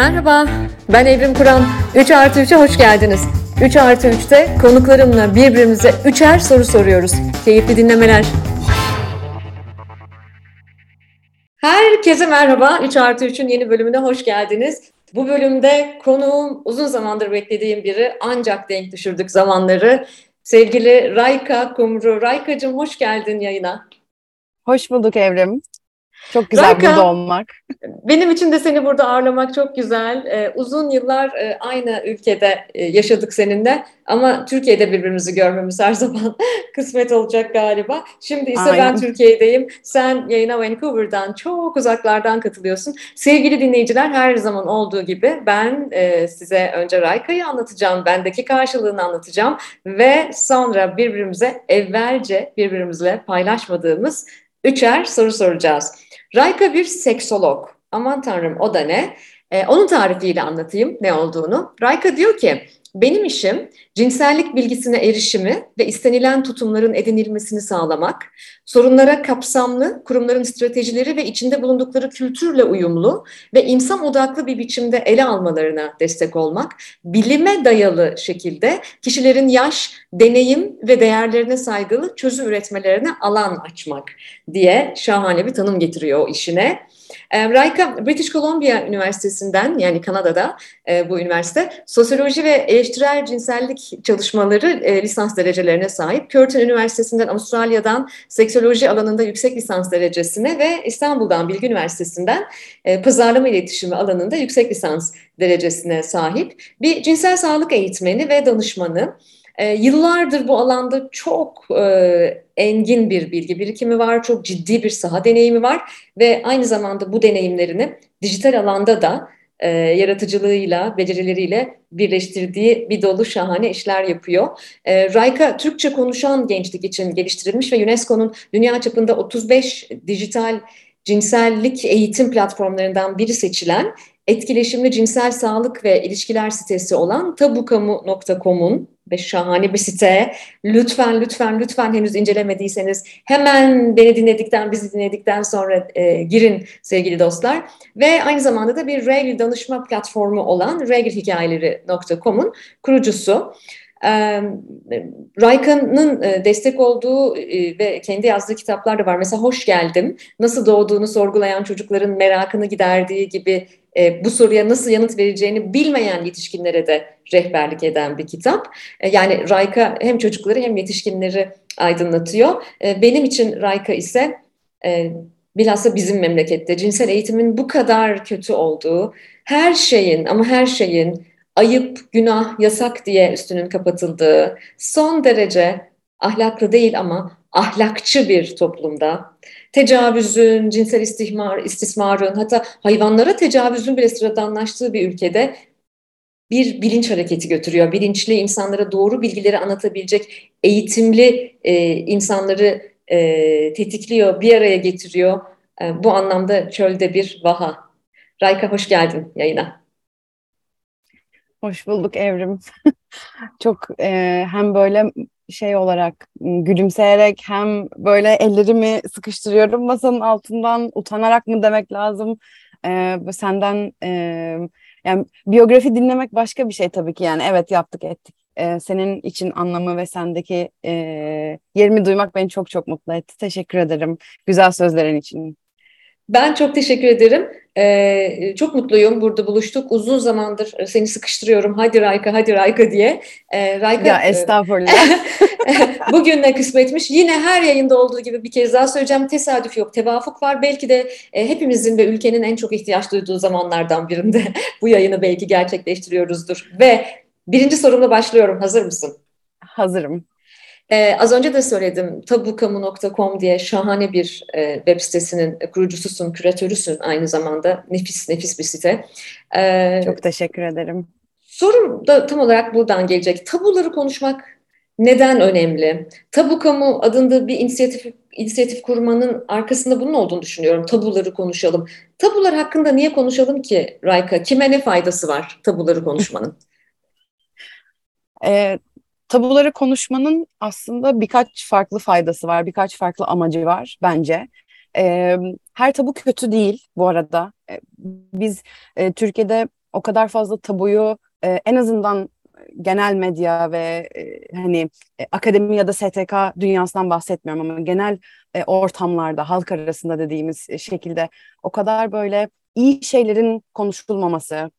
Merhaba, ben Evrim Kur'an. 3 artı 3'e hoş geldiniz. 3 artı 3'te konuklarımla birbirimize üçer soru soruyoruz. Keyifli dinlemeler. Herkese merhaba. 3 artı 3'ün yeni bölümüne hoş geldiniz. Bu bölümde konuğum uzun zamandır beklediğim biri ancak denk düşürdük zamanları. Sevgili Rayka Kumru. Raykacığım hoş geldin yayına. Hoş bulduk Evrim. Çok güzel Rayka, burada olmak. Benim için de seni burada ağırlamak çok güzel. Ee, uzun yıllar e, aynı ülkede e, yaşadık seninle ama Türkiye'de birbirimizi görmemiz her zaman kısmet olacak galiba. Şimdi ise Aynen. ben Türkiye'deyim. Sen yayına Vancouver'dan çok uzaklardan katılıyorsun. Sevgili dinleyiciler her zaman olduğu gibi ben e, size önce Rayka'yı anlatacağım, bendeki karşılığını anlatacağım ve sonra birbirimize evvelce birbirimizle paylaşmadığımız üçer soru soracağız. Rayka bir seksolog. Aman tanrım o da ne? Ee, onun tarifiyle anlatayım ne olduğunu. Rayka diyor ki benim işim cinsellik bilgisine erişimi ve istenilen tutumların edinilmesini sağlamak, sorunlara kapsamlı, kurumların stratejileri ve içinde bulundukları kültürle uyumlu ve insan odaklı bir biçimde ele almalarına destek olmak, bilime dayalı şekilde kişilerin yaş, deneyim ve değerlerine saygılı çözüm üretmelerine alan açmak diye şahane bir tanım getiriyor o işine. Rayka British Columbia Üniversitesi'nden yani Kanada'da e, bu üniversite sosyoloji ve eleştirel cinsellik çalışmaları e, lisans derecelerine sahip. Curtin Üniversitesi'nden Avustralya'dan seksoloji alanında yüksek lisans derecesine ve İstanbul'dan Bilgi Üniversitesi'nden e, pazarlama iletişimi alanında yüksek lisans derecesine sahip. Bir cinsel sağlık eğitmeni ve danışmanı. E, yıllardır bu alanda çok e, engin bir bilgi birikimi var, çok ciddi bir saha deneyimi var ve aynı zamanda bu deneyimlerini dijital alanda da e, yaratıcılığıyla, becerileriyle birleştirdiği bir dolu şahane işler yapıyor. E, Rayka Türkçe konuşan gençlik için geliştirilmiş ve UNESCO'nun dünya çapında 35 dijital cinsellik eğitim platformlarından biri seçilen etkileşimli cinsel sağlık ve ilişkiler sitesi olan tabukamu.com'un ve şahane bir site. Lütfen, lütfen, lütfen henüz incelemediyseniz hemen beni dinledikten, bizi dinledikten sonra e, girin sevgili dostlar. Ve aynı zamanda da bir regl danışma platformu olan reglhikayeleri.com'un kurucusu. Rayka'nın destek olduğu ve kendi yazdığı kitaplar da var. Mesela Hoş Geldim, nasıl doğduğunu sorgulayan çocukların merakını giderdiği gibi e, bu soruya nasıl yanıt vereceğini bilmeyen yetişkinlere de rehberlik eden bir kitap. E, yani Rayka hem çocukları hem yetişkinleri aydınlatıyor. E, benim için Rayka ise e, bilhassa bizim memlekette cinsel eğitimin bu kadar kötü olduğu, her şeyin ama her şeyin ayıp, günah, yasak diye üstünün kapatıldığı, son derece ahlaklı değil ama ahlakçı bir toplumda tecavüzün, cinsel istihmar, istismarın hatta hayvanlara tecavüzün bile sıradanlaştığı bir ülkede bir bilinç hareketi götürüyor. Bilinçli insanlara doğru bilgileri anlatabilecek eğitimli e, insanları e, tetikliyor, bir araya getiriyor. E, bu anlamda çölde bir vaha. Rayka hoş geldin yayına. Hoş bulduk Evrim. Çok e, hem böyle şey olarak gülümseyerek hem böyle ellerimi sıkıştırıyorum masanın altından utanarak mı demek lazım ee, senden e, yani biyografi dinlemek başka bir şey tabii ki yani evet yaptık ettik ee, senin için anlamı ve sendeki e, yerimi duymak beni çok çok mutlu etti teşekkür ederim güzel sözlerin için. Ben çok teşekkür ederim. Ee, çok mutluyum burada buluştuk. Uzun zamandır seni sıkıştırıyorum. Hadi Rayka, hadi Rayka diye. Ee, Rayka, ya estağfurullah. bugünle kısmetmiş. Yine her yayında olduğu gibi bir kez daha söyleyeceğim. Tesadüf yok, tevafuk var. Belki de e, hepimizin ve ülkenin en çok ihtiyaç duyduğu zamanlardan birinde bu yayını belki gerçekleştiriyoruzdur. Ve birinci sorumla başlıyorum. Hazır mısın? Hazırım. Ee, az önce de söyledim tabukamu.com diye şahane bir e, web sitesinin kurucususun, küratörüsün aynı zamanda. Nefis nefis bir site. Ee, Çok teşekkür ederim. Sorum da tam olarak buradan gelecek. Tabuları konuşmak neden önemli? Tabukamu adında bir inisiyatif inisiyatif kurmanın arkasında bunun olduğunu düşünüyorum. Tabuları konuşalım. Tabular hakkında niye konuşalım ki Rayka? Kime ne faydası var tabuları konuşmanın? e, tabuları konuşmanın aslında birkaç farklı faydası var, birkaç farklı amacı var bence. E, her tabu kötü değil bu arada. E, biz e, Türkiye'de o kadar fazla tabuyu e, en azından genel medya ve e, hani e, akademi ya da STK dünyasından bahsetmiyorum ama genel e, ortamlarda halk arasında dediğimiz şekilde o kadar böyle iyi şeylerin konuşulmaması,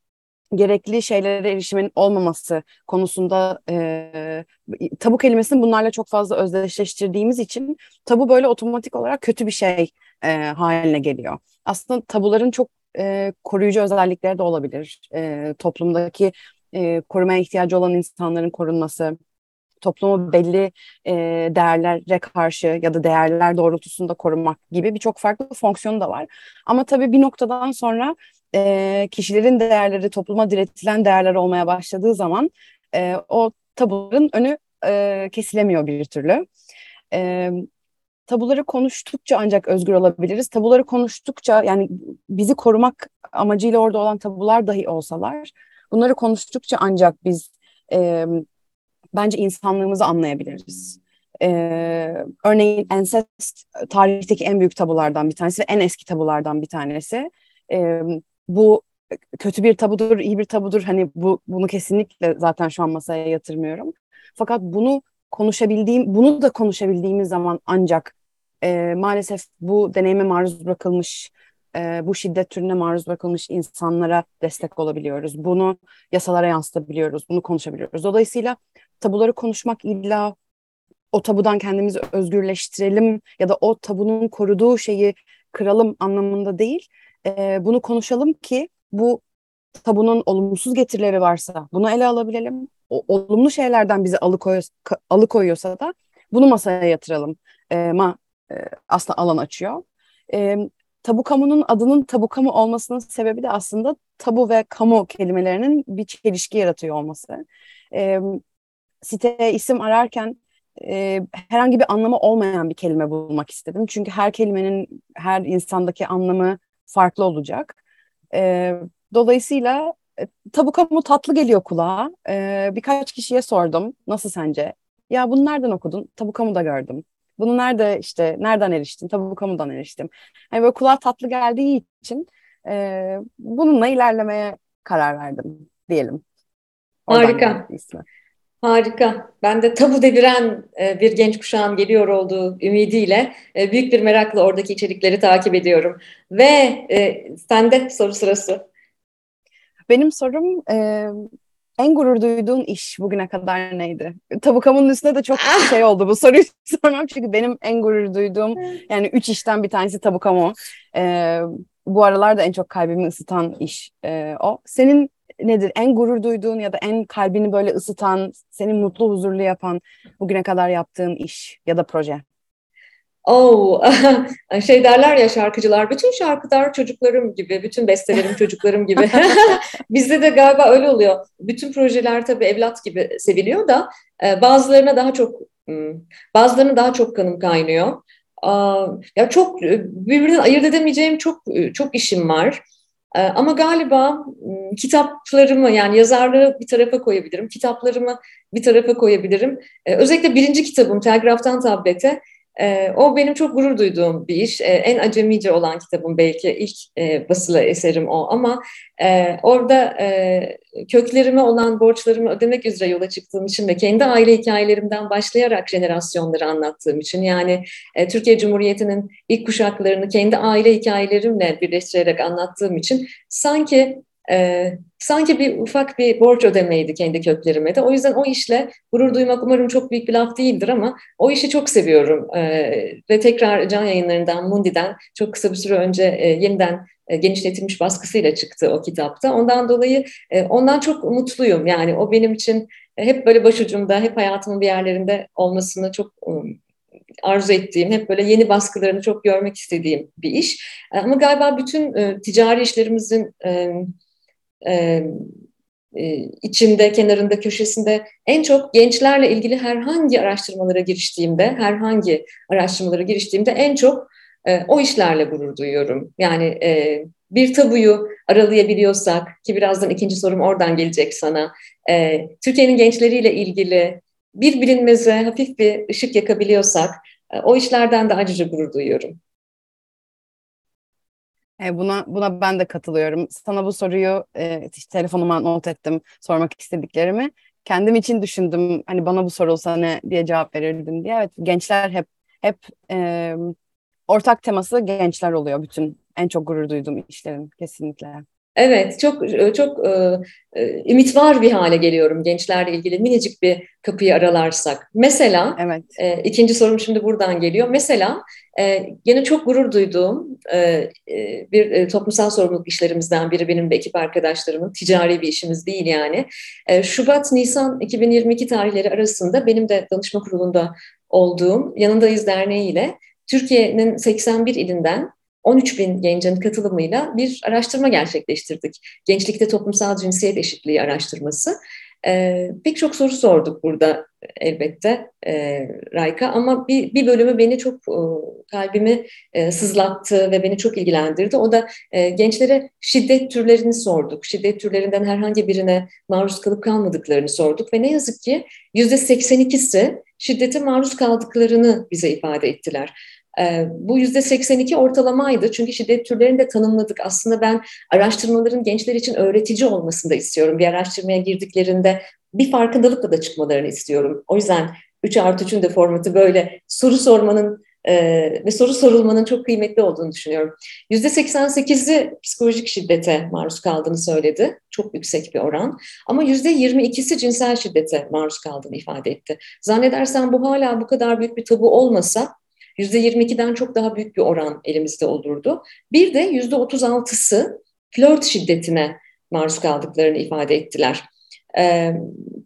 gerekli şeylere erişimin olmaması konusunda e, tabu kelimesini bunlarla çok fazla özdeşleştirdiğimiz için tabu böyle otomatik olarak kötü bir şey e, haline geliyor. Aslında tabuların çok e, koruyucu özellikleri de olabilir. E, toplumdaki e, korumaya ihtiyacı olan insanların korunması, toplumu belli e, değerlere karşı ya da değerler doğrultusunda korumak gibi birçok farklı fonksiyonu da var. Ama tabii bir noktadan sonra e, kişilerin değerleri topluma diretilen değerler olmaya başladığı zaman e, o tabuların önü e, kesilemiyor bir türlü. E, tabuları konuştukça ancak özgür olabiliriz. Tabuları konuştukça yani bizi korumak amacıyla orada olan tabular dahi olsalar bunları konuştukça ancak biz e, bence insanlığımızı anlayabiliriz. Ee, örneğin ensest tarihteki en büyük tabulardan bir tanesi ve en eski tabulardan bir tanesi. Ee, bu kötü bir tabudur, iyi bir tabudur. Hani bu bunu kesinlikle zaten şu an masaya yatırmıyorum. Fakat bunu konuşabildiğim, bunu da konuşabildiğimiz zaman ancak e, maalesef bu deneyime maruz bırakılmış, e, bu şiddet türüne maruz bırakılmış insanlara destek olabiliyoruz. Bunu yasalara yansıtabiliyoruz, bunu konuşabiliyoruz. Dolayısıyla tabuları konuşmak illa o tabudan kendimizi özgürleştirelim ya da o tabunun koruduğu şeyi kıralım anlamında değil. E, bunu konuşalım ki bu tabunun olumsuz getirileri varsa bunu ele alabilelim. O olumlu şeylerden bizi alıkoy alıkoyuyorsa da bunu masaya yatıralım. E, ma e, aslında alan açıyor. E, tabu kamunun adının tabu kamu olmasının sebebi de aslında tabu ve kamu kelimelerinin bir çelişki yaratıyor olması. E, siteye isim ararken e, herhangi bir anlamı olmayan bir kelime bulmak istedim. Çünkü her kelimenin her insandaki anlamı farklı olacak. E, dolayısıyla e, tabu kamu tatlı geliyor kulağa. E, birkaç kişiye sordum. Nasıl sence? Ya bunu nereden okudun? Tabu kamu da gördüm. Bunu nerede işte nereden eriştin? Tabu kamudan eriştim. Yani böyle kulağa tatlı geldiği için e, bununla ilerlemeye karar verdim diyelim. Oradan Harika. Harika. Ben de tabu deviren e, bir genç kuşağın geliyor olduğu ümidiyle e, büyük bir merakla oradaki içerikleri takip ediyorum. Ve e, sende soru sırası. Benim sorum en gurur duyduğun iş bugüne kadar neydi? Tabu kamunun üstünde de çok ah! şey oldu bu soruyu sormam çünkü benim en gurur duyduğum yani üç işten bir tanesi tabu kamu. bu aralarda en çok kalbimi ısıtan iş o. Senin nedir? En gurur duyduğun ya da en kalbini böyle ısıtan, seni mutlu, huzurlu yapan bugüne kadar yaptığın iş ya da proje? Oh, şey derler ya şarkıcılar, bütün şarkılar çocuklarım gibi, bütün bestelerim çocuklarım gibi. Bizde de galiba öyle oluyor. Bütün projeler tabii evlat gibi seviliyor da e, bazılarına daha çok, hmm, bazılarına daha çok kanım kaynıyor. Ya çok e, birbirinden ayırt edemeyeceğim çok e, çok işim var. Ee, ama galiba kitaplarımı yani yazarlığı bir tarafa koyabilirim, kitaplarımı bir tarafa koyabilirim. Ee, özellikle birinci kitabım Telgraftan Tablete e, o benim çok gurur duyduğum bir iş. E, en acemice olan kitabım belki ilk e, basılı eserim o ama e, orada e, köklerime olan borçlarımı ödemek üzere yola çıktığım için ve kendi aile hikayelerimden başlayarak jenerasyonları anlattığım için yani e, Türkiye Cumhuriyeti'nin ilk kuşaklarını kendi aile hikayelerimle birleştirerek anlattığım için sanki e, sanki bir ufak bir borç ödemeydi kendi köklerime de. O yüzden o işle gurur duymak umarım çok büyük bir laf değildir ama o işi çok seviyorum. E, ve tekrar can yayınlarından, Mundi'den çok kısa bir süre önce e, yeniden e, genişletilmiş baskısıyla çıktı o kitapta. Ondan dolayı e, ondan çok mutluyum. Yani o benim için hep böyle başucumda, hep hayatımın bir yerlerinde olmasını çok um, arzu ettiğim, hep böyle yeni baskılarını çok görmek istediğim bir iş. E, ama galiba bütün ticari işlerimizin e, e, içinde, kenarında, köşesinde en çok gençlerle ilgili herhangi araştırmalara giriştiğimde, herhangi araştırmalara giriştiğimde en çok e, o işlerle gurur duyuyorum. Yani e, bir tabuyu aralayabiliyorsak, ki birazdan ikinci sorum oradan gelecek sana, e, Türkiye'nin gençleriyle ilgili bir bilinmeze hafif bir ışık yakabiliyorsak, e, o işlerden de acıca gurur duyuyorum. E, buna buna ben de katılıyorum. Sana bu soruyu e, işte telefonuma not ettim sormak istediklerimi. Kendim için düşündüm. Hani bana bu sorulsa ne diye cevap verirdim diye. Evet gençler hep hep e, ortak teması gençler oluyor bütün en çok gurur duyduğum işlerin kesinlikle. Evet, çok çok e, e, ümit var bir hale geliyorum gençlerle ilgili minicik bir kapıyı aralarsak. Mesela, evet. e, ikinci sorum şimdi buradan geliyor. Mesela e, yine çok gurur duyduğum e, e bir e, toplumsal sorumluluk işlerimizden biri benim ve ekip arkadaşlarımın ticari bir işimiz değil yani. E, Şubat-Nisan 2022 tarihleri arasında benim de danışma kurulunda olduğum Yanındayız Derneği ile Türkiye'nin 81 ilinden 13 bin gencin katılımıyla bir araştırma gerçekleştirdik. Gençlikte toplumsal cinsiyet eşitliği araştırması. E, pek çok soru sorduk burada elbette e, Rayka ama bir, bir bölümü beni çok e, kalbimi e, sızlattı ve beni çok ilgilendirdi. O da e, gençlere şiddet türlerini sorduk. Şiddet türlerinden herhangi birine maruz kalıp kalmadıklarını sorduk ve ne yazık ki yüzde 82'si şiddete maruz kaldıklarını bize ifade ettiler. E, bu yüzde 82 ortalamaydı çünkü şiddet türlerini de tanımladık. Aslında ben araştırmaların gençler için öğretici olmasını da istiyorum. Bir araştırmaya girdiklerinde bir farkındalıkla da çıkmalarını istiyorum. O yüzden 3 artı 3'ün de formatı böyle soru sormanın e, ve soru sorulmanın çok kıymetli olduğunu düşünüyorum. Yüzde 88'i psikolojik şiddete maruz kaldığını söyledi. Çok yüksek bir oran. Ama yüzde 22'si cinsel şiddete maruz kaldığını ifade etti. Zannedersem bu hala bu kadar büyük bir tabu olmasa %22'den çok daha büyük bir oran elimizde olurdu. Bir de %36'sı flört şiddetine maruz kaldıklarını ifade ettiler. Ee,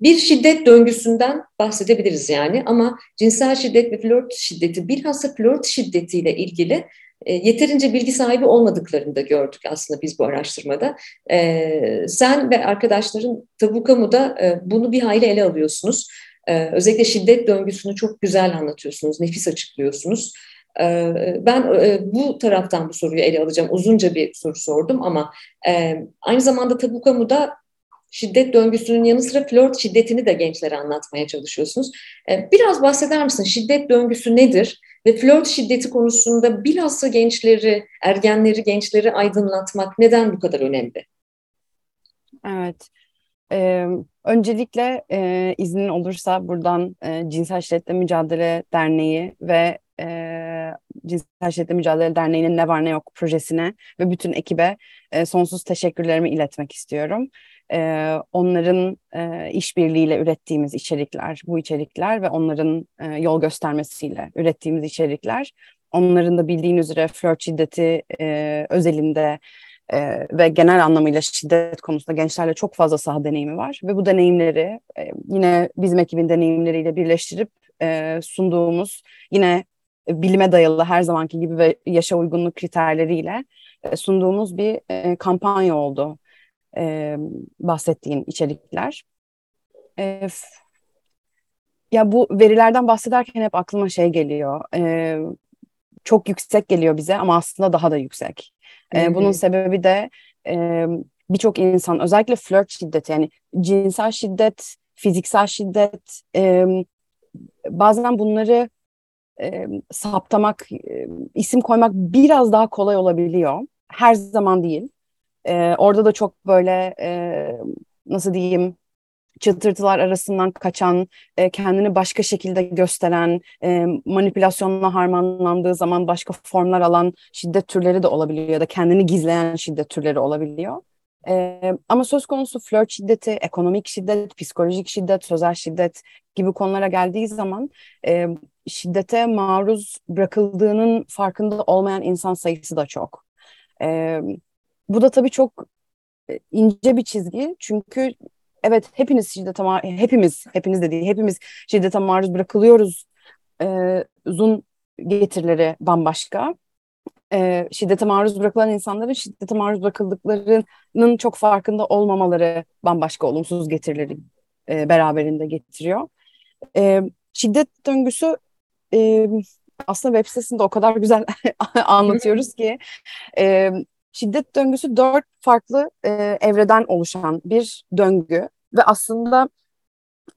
bir şiddet döngüsünden bahsedebiliriz yani ama cinsel şiddet ve flört şiddeti bilhassa flört şiddetiyle ilgili e, yeterince bilgi sahibi olmadıklarını da gördük aslında biz bu araştırmada. Ee, sen ve arkadaşların Tabu Kamu'da e, bunu bir hayli ele alıyorsunuz. Ee, özellikle şiddet döngüsünü çok güzel anlatıyorsunuz, nefis açıklıyorsunuz. Ee, ben e, bu taraftan bu soruyu ele alacağım. Uzunca bir soru sordum ama e, aynı zamanda Tabu Kamu'da şiddet döngüsünün yanı sıra flört şiddetini de gençlere anlatmaya çalışıyorsunuz. Ee, biraz bahseder misin? Şiddet döngüsü nedir? Ve flört şiddeti konusunda bilhassa gençleri, ergenleri, gençleri aydınlatmak neden bu kadar önemli? Evet. Ee, öncelikle e, iznin olursa buradan e, Cinsel Şiddetle Mücadele Derneği ve e, Cinsel Şiddetle Mücadele Derneği'nin Ne Var Ne Yok projesine ve bütün ekibe e, sonsuz teşekkürlerimi iletmek istiyorum. E, onların e, işbirliğiyle ürettiğimiz içerikler, bu içerikler ve onların e, yol göstermesiyle ürettiğimiz içerikler, onların da bildiğin üzere flört şiddeti e, özelinde e, ve genel anlamıyla şiddet konusunda gençlerle çok fazla saha deneyimi var ve bu deneyimleri e, yine bizim ekibin deneyimleriyle birleştirip e, sunduğumuz yine bilime dayalı her zamanki gibi ve yaşa uygunluk kriterleriyle e, sunduğumuz bir e, kampanya oldu e, bahsettiğin içerikler. E, ya bu verilerden bahsederken hep aklıma şey geliyor. E, çok yüksek geliyor bize ama aslında daha da yüksek. E, bunun sebebi de e, birçok insan özellikle flört şiddeti yani cinsel şiddet, fiziksel şiddet e, bazen bunları e, saptamak, e, isim koymak biraz daha kolay olabiliyor. Her zaman değil. E, orada da çok böyle e, nasıl diyeyim çıtırtılar arasından kaçan, e, kendini başka şekilde gösteren, e, manipülasyonla harmanlandığı zaman başka formlar alan şiddet türleri de olabiliyor ya da kendini gizleyen şiddet türleri olabiliyor. E, ama söz konusu flört şiddeti, ekonomik şiddet, psikolojik şiddet, sözel şiddet gibi konulara geldiği zaman e, şiddete maruz bırakıldığının farkında olmayan insan sayısı da çok. E, bu da tabii çok e, ince bir çizgi çünkü evet hepiniz şiddete maruz, hepimiz, hepiniz de hepimiz şiddete maruz bırakılıyoruz. Ee, uzun getirileri bambaşka. Ee, şiddete maruz bırakılan insanların şiddete maruz bırakıldıklarının çok farkında olmamaları bambaşka olumsuz getirileri e, beraberinde getiriyor. E, şiddet döngüsü e, aslında web sitesinde o kadar güzel anlatıyoruz ki e, şiddet döngüsü dört farklı e, evreden oluşan bir döngü ve aslında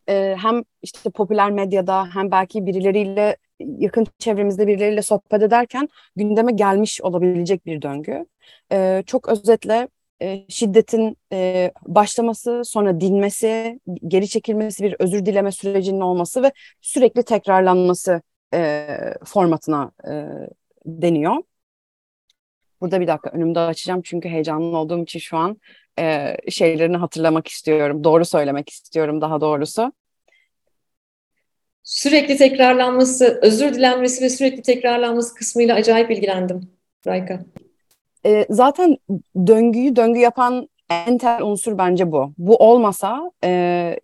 e, hem işte popüler medyada hem belki birileriyle yakın çevremizde birileriyle sohbet ederken gündeme gelmiş olabilecek bir döngü. E, çok özetle e, şiddetin e, başlaması, sonra dinmesi, geri çekilmesi, bir özür dileme sürecinin olması ve sürekli tekrarlanması e, formatına e, deniyor. Burada bir dakika önümde açacağım çünkü heyecanlı olduğum için şu an e, şeylerini hatırlamak istiyorum. Doğru söylemek istiyorum daha doğrusu. Sürekli tekrarlanması, özür dilenmesi ve sürekli tekrarlanması kısmıyla acayip ilgilendim Rayka. E, zaten döngüyü döngü yapan en temel unsur bence bu. Bu olmasa e,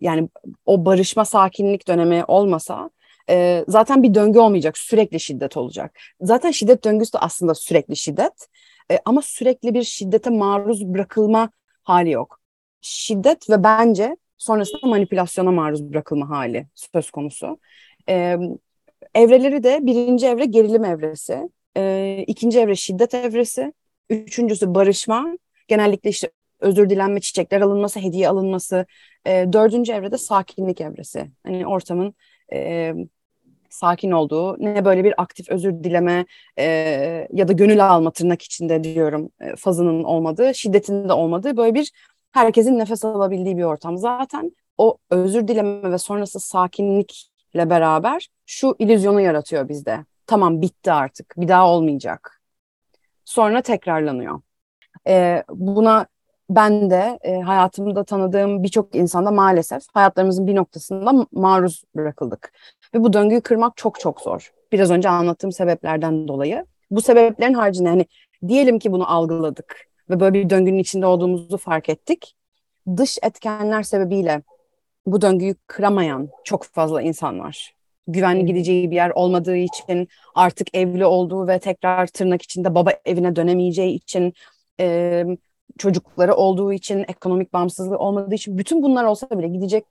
yani o barışma sakinlik dönemi olmasa e, zaten bir döngü olmayacak. Sürekli şiddet olacak. Zaten şiddet döngüsü de aslında sürekli şiddet. E, ama sürekli bir şiddete maruz bırakılma hali yok. Şiddet ve bence sonrasında manipülasyona maruz bırakılma hali söz konusu. E, evreleri de birinci evre gerilim evresi, e, ikinci evre şiddet evresi, üçüncüsü barışma, genellikle işte özür dilenme, çiçekler alınması, hediye alınması, e, dördüncü evrede sakinlik evresi. Hani ortamın sakin olduğu, ne böyle bir aktif özür dileme e, ya da gönül alma tırnak içinde diyorum e, fazının olmadığı, şiddetin de olmadığı böyle bir herkesin nefes alabildiği bir ortam. Zaten o özür dileme ve sonrası sakinlikle beraber şu illüzyonu yaratıyor bizde. Tamam bitti artık, bir daha olmayacak. Sonra tekrarlanıyor. E, buna ben de e, hayatımda tanıdığım birçok insanda maalesef hayatlarımızın bir noktasında maruz bırakıldık. Ve bu döngüyü kırmak çok çok zor. Biraz önce anlattığım sebeplerden dolayı. Bu sebeplerin haricinde hani diyelim ki bunu algıladık ve böyle bir döngünün içinde olduğumuzu fark ettik. Dış etkenler sebebiyle bu döngüyü kıramayan çok fazla insan var. Güvenli gideceği bir yer olmadığı için, artık evli olduğu ve tekrar tırnak içinde baba evine dönemeyeceği için, e, çocukları olduğu için, ekonomik bağımsızlığı olmadığı için bütün bunlar olsa bile gidecek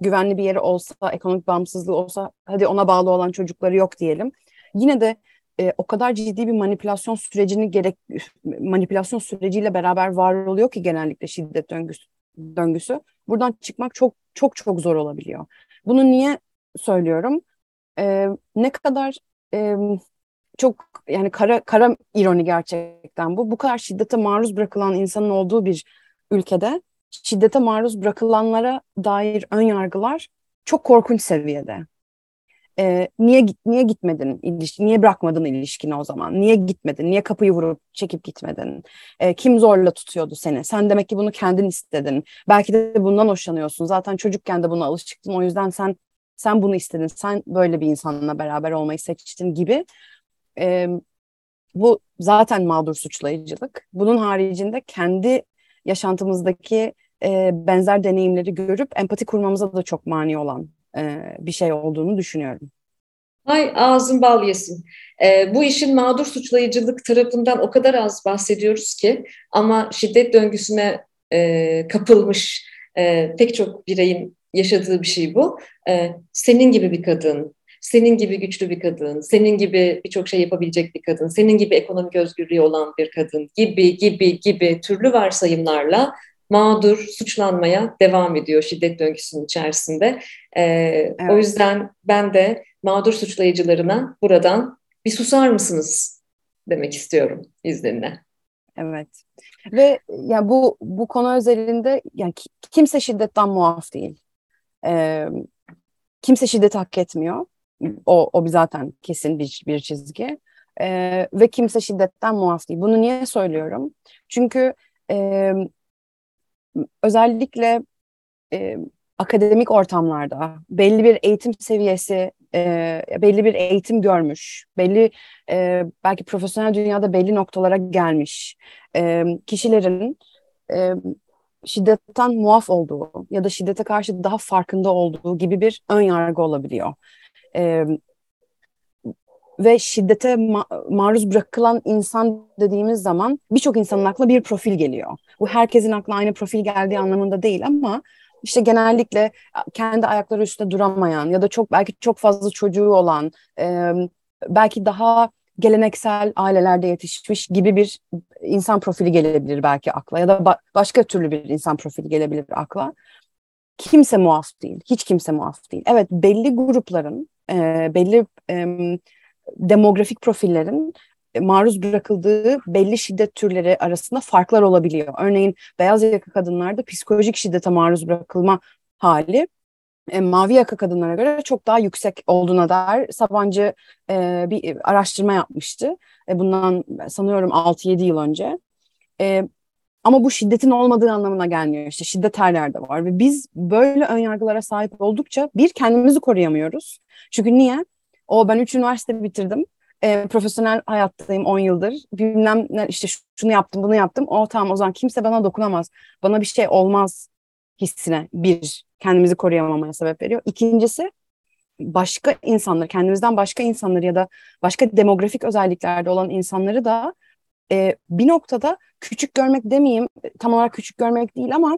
güvenli bir yeri olsa, ekonomik bağımsızlığı olsa hadi ona bağlı olan çocukları yok diyelim. Yine de e, o kadar ciddi bir manipülasyon sürecini gerek manipülasyon süreciyle beraber var oluyor ki genellikle şiddet döngüsü, döngüsü. Buradan çıkmak çok çok çok zor olabiliyor. Bunu niye söylüyorum? E, ne kadar e, çok yani kara kara ironi gerçekten bu. Bu kadar şiddete maruz bırakılan insanın olduğu bir ülkede şiddete maruz bırakılanlara dair ön yargılar çok korkunç seviyede. Ee, niye niye gitmedin ilişki, niye bırakmadın ilişkini o zaman? Niye gitmedin? Niye kapıyı vurup çekip gitmedin? Ee, kim zorla tutuyordu seni? Sen demek ki bunu kendin istedin. Belki de bundan hoşlanıyorsun. Zaten çocukken de buna alışıktın. O yüzden sen sen bunu istedin. Sen böyle bir insanla beraber olmayı seçtin gibi. Ee, bu zaten mağdur suçlayıcılık. Bunun haricinde kendi yaşantımızdaki e, benzer deneyimleri görüp empati kurmamıza da çok mani olan e, bir şey olduğunu düşünüyorum. Ay ağzın bal yesin. E, bu işin mağdur suçlayıcılık tarafından o kadar az bahsediyoruz ki ama şiddet döngüsüne e, kapılmış e, pek çok bireyin yaşadığı bir şey bu. E, senin gibi bir kadın, senin gibi güçlü bir kadın, senin gibi birçok şey yapabilecek bir kadın, senin gibi ekonomik özgürlüğü olan bir kadın gibi gibi gibi türlü varsayımlarla mağdur, suçlanmaya devam ediyor şiddet döngüsünün içerisinde. Ee, evet. O yüzden ben de mağdur suçlayıcılarına buradan bir susar mısınız demek istiyorum izninle. Evet. Ve yani bu bu konu özelinde yani kimse şiddetten muaf değil. Ee, kimse şiddet hak etmiyor. O, o bir zaten kesin bir, bir çizgi. Ee, ve kimse şiddetten muaf değil. Bunu niye söylüyorum? Çünkü e, özellikle e, akademik ortamlarda belli bir eğitim seviyesi, e, belli bir eğitim görmüş, belli e, belki profesyonel dünyada belli noktalara gelmiş e, kişilerin e, şiddetten muaf olduğu ya da şiddete karşı daha farkında olduğu gibi bir ön yargı olabiliyor. E, ve şiddete ma- maruz bırakılan insan dediğimiz zaman birçok insanın aklına bir profil geliyor. Bu herkesin aklına aynı profil geldiği anlamında değil ama işte genellikle kendi ayakları üstünde duramayan ya da çok belki çok fazla çocuğu olan, e, belki daha geleneksel ailelerde yetişmiş gibi bir insan profili gelebilir belki akla ya da ba- başka türlü bir insan profili gelebilir akla. Kimse muaf değil. Hiç kimse muaf değil. Evet belli grupların, e, belli e, demografik profillerin maruz bırakıldığı belli şiddet türleri arasında farklar olabiliyor. Örneğin beyaz yaka kadınlarda psikolojik şiddete maruz bırakılma hali e, mavi yaka kadınlara göre çok daha yüksek olduğuna dair Sabancı e, bir araştırma yapmıştı. E, bundan sanıyorum 6-7 yıl önce. E, ama bu şiddetin olmadığı anlamına gelmiyor. İşte şiddet her yerde var ve biz böyle önyargılara sahip oldukça bir kendimizi koruyamıyoruz. Çünkü niye? O ben üç üniversite bitirdim. E, profesyonel hayattayım 10 yıldır. Bilmem işte şunu yaptım bunu yaptım. O tamam o zaman kimse bana dokunamaz. Bana bir şey olmaz hissine bir kendimizi koruyamamaya sebep veriyor. İkincisi başka insanlar, kendimizden başka insanlar ya da başka demografik özelliklerde olan insanları da e, bir noktada küçük görmek demeyeyim, tam olarak küçük görmek değil ama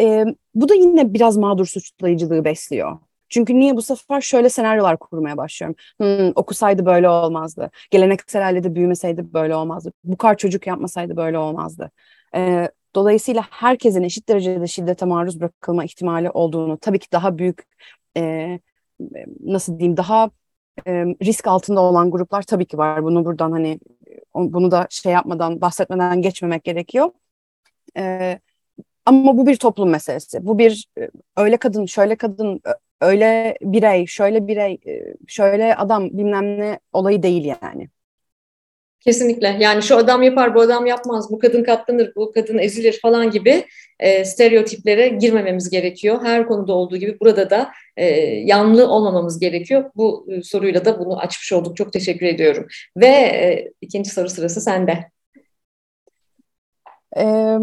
e, bu da yine biraz mağdur suçlayıcılığı besliyor. Çünkü niye bu sefer şöyle senaryolar kurmaya başlıyorum. Hmm, okusaydı böyle olmazdı. Geleneksel ailede büyümeseydi böyle olmazdı. Bu kadar çocuk yapmasaydı böyle olmazdı. E, dolayısıyla herkesin eşit derecede şiddete maruz bırakılma ihtimali olduğunu, tabii ki daha büyük e, nasıl diyeyim daha e, risk altında olan gruplar tabii ki var. Bunu buradan hani bunu da şey yapmadan bahsetmeden geçmemek gerekiyor. E, ama bu bir toplum meselesi. Bu bir e, öyle kadın, şöyle kadın, öyle birey, şöyle birey, e, şöyle adam bilmem ne olayı değil yani. Kesinlikle. Yani şu adam yapar, bu adam yapmaz, bu kadın katlanır, bu kadın ezilir falan gibi e, stereotiplere girmememiz gerekiyor. Her konuda olduğu gibi burada da e, yanlı olmamamız gerekiyor. Bu e, soruyla da bunu açmış olduk. Çok teşekkür ediyorum. Ve e, ikinci soru sırası sende. E,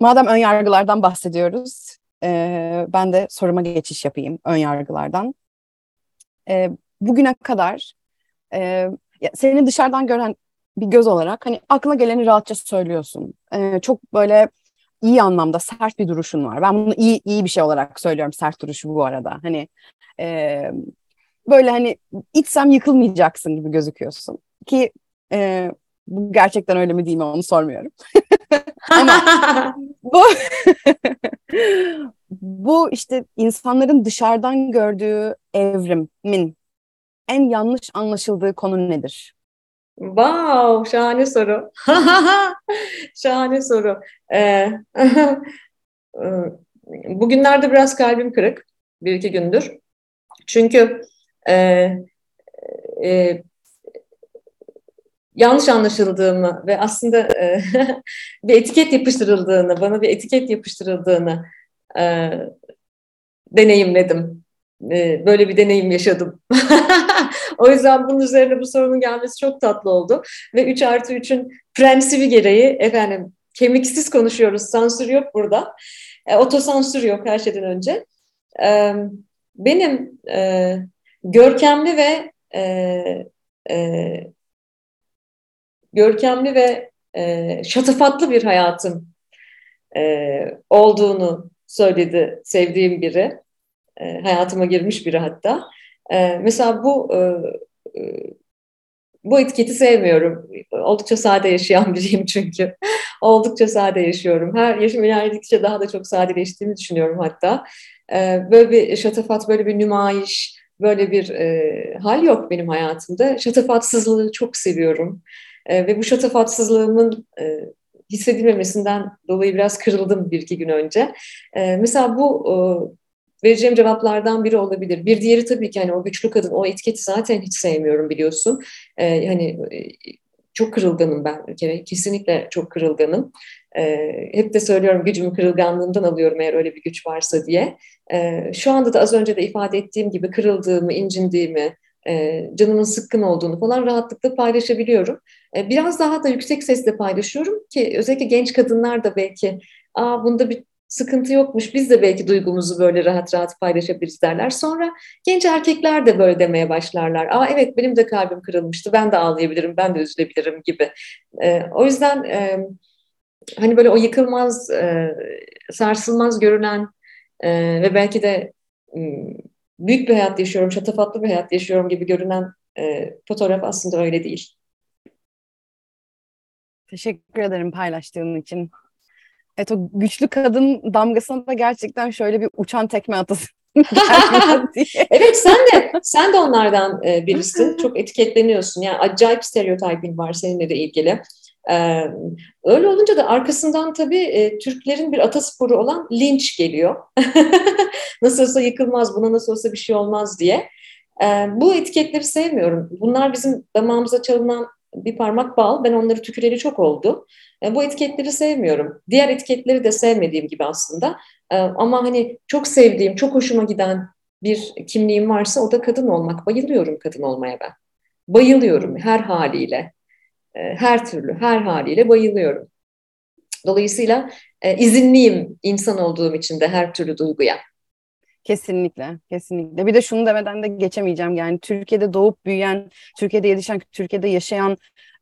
madem ön yargılardan bahsediyoruz, e, ben de soruma geçiş yapayım ön yargılardan. E, bugüne kadar e, seni dışarıdan gören bir göz olarak hani aklına geleni rahatça söylüyorsun. Ee, çok böyle iyi anlamda sert bir duruşun var. Ben bunu iyi iyi bir şey olarak söylüyorum sert duruşu bu arada. Hani e, böyle hani içsem yıkılmayacaksın gibi gözüküyorsun. Ki e, bu gerçekten öyle mi değil mi onu sormuyorum. Ama bu bu işte insanların dışarıdan gördüğü evrimin en yanlış anlaşıldığı konu nedir? Wow, şahane soru. şahane soru. Ee, bugünlerde biraz kalbim kırık. Bir iki gündür. Çünkü e, e, yanlış anlaşıldığımı ve aslında e, bir etiket yapıştırıldığını, bana bir etiket yapıştırıldığını e, deneyimledim. Böyle bir deneyim yaşadım. o yüzden bunun üzerine bu sorunun gelmesi çok tatlı oldu. Ve 3 artı 3'ün prensibi gereği efendim kemiksiz konuşuyoruz. Sansür yok burada. E, otosansür yok her şeyden önce. E, benim e, görkemli ve e, e, görkemli ve e, şatafatlı bir hayatım e, olduğunu söyledi sevdiğim biri. E, hayatıma girmiş biri hatta. E, mesela bu e, e, bu etiketi sevmiyorum. Oldukça sade yaşayan biriyim çünkü. Oldukça sade yaşıyorum. Her yaşım ilerledikçe daha da çok sadeleştiğimi düşünüyorum hatta. E, böyle bir şatafat, böyle bir nümayiş, böyle bir e, hal yok benim hayatımda. Şatafatsızlığı çok seviyorum. E, ve bu şatafatsızlığımın e, hissedilmemesinden dolayı biraz kırıldım bir iki gün önce. E, mesela bu e, vereceğim cevaplardan biri olabilir. Bir diğeri tabii ki hani o güçlü kadın, o etiketi zaten hiç sevmiyorum biliyorsun. Ee, hani e, çok kırılganım ben bir kere. Kesinlikle çok kırılganım. Ee, hep de söylüyorum gücümü kırılganlığımdan alıyorum eğer öyle bir güç varsa diye. Ee, şu anda da az önce de ifade ettiğim gibi kırıldığımı, incindiğimi, e, canımın sıkkın olduğunu falan rahatlıkla paylaşabiliyorum. E, biraz daha da yüksek sesle paylaşıyorum ki özellikle genç kadınlar da belki Aa, bunda bir sıkıntı yokmuş. Biz de belki duygumuzu böyle rahat rahat paylaşabiliriz derler. Sonra genç erkekler de böyle demeye başlarlar. Aa evet benim de kalbim kırılmıştı. Ben de ağlayabilirim, ben de üzülebilirim gibi. E, o yüzden e, hani böyle o yıkılmaz, e, sarsılmaz görünen e, ve belki de e, büyük bir hayat yaşıyorum, şatafatlı bir hayat yaşıyorum gibi görünen e, fotoğraf aslında öyle değil. Teşekkür ederim paylaştığın için. Evet o güçlü kadın damgasına da gerçekten şöyle bir uçan tekme atasın. evet sen de sen de onlardan e, birisin. Çok etiketleniyorsun. Yani acayip stereotipin var seninle de ilgili. Ee, öyle olunca da arkasından tabii e, Türklerin bir atasporu olan linç geliyor. nasıl olsa yıkılmaz, buna nasıl olsa bir şey olmaz diye. Ee, bu etiketleri sevmiyorum. Bunlar bizim damağımıza çalınan bir parmak bal. Ben onları tüküreli çok oldu. E, bu etiketleri sevmiyorum. Diğer etiketleri de sevmediğim gibi aslında. E, ama hani çok sevdiğim, çok hoşuma giden bir kimliğim varsa o da kadın olmak. Bayılıyorum kadın olmaya ben. Bayılıyorum her haliyle. E, her türlü, her haliyle bayılıyorum. Dolayısıyla e, izinliyim insan olduğum için de her türlü duyguya. Kesinlikle, kesinlikle. Bir de şunu demeden de geçemeyeceğim. Yani Türkiye'de doğup büyüyen, Türkiye'de yetişen, Türkiye'de yaşayan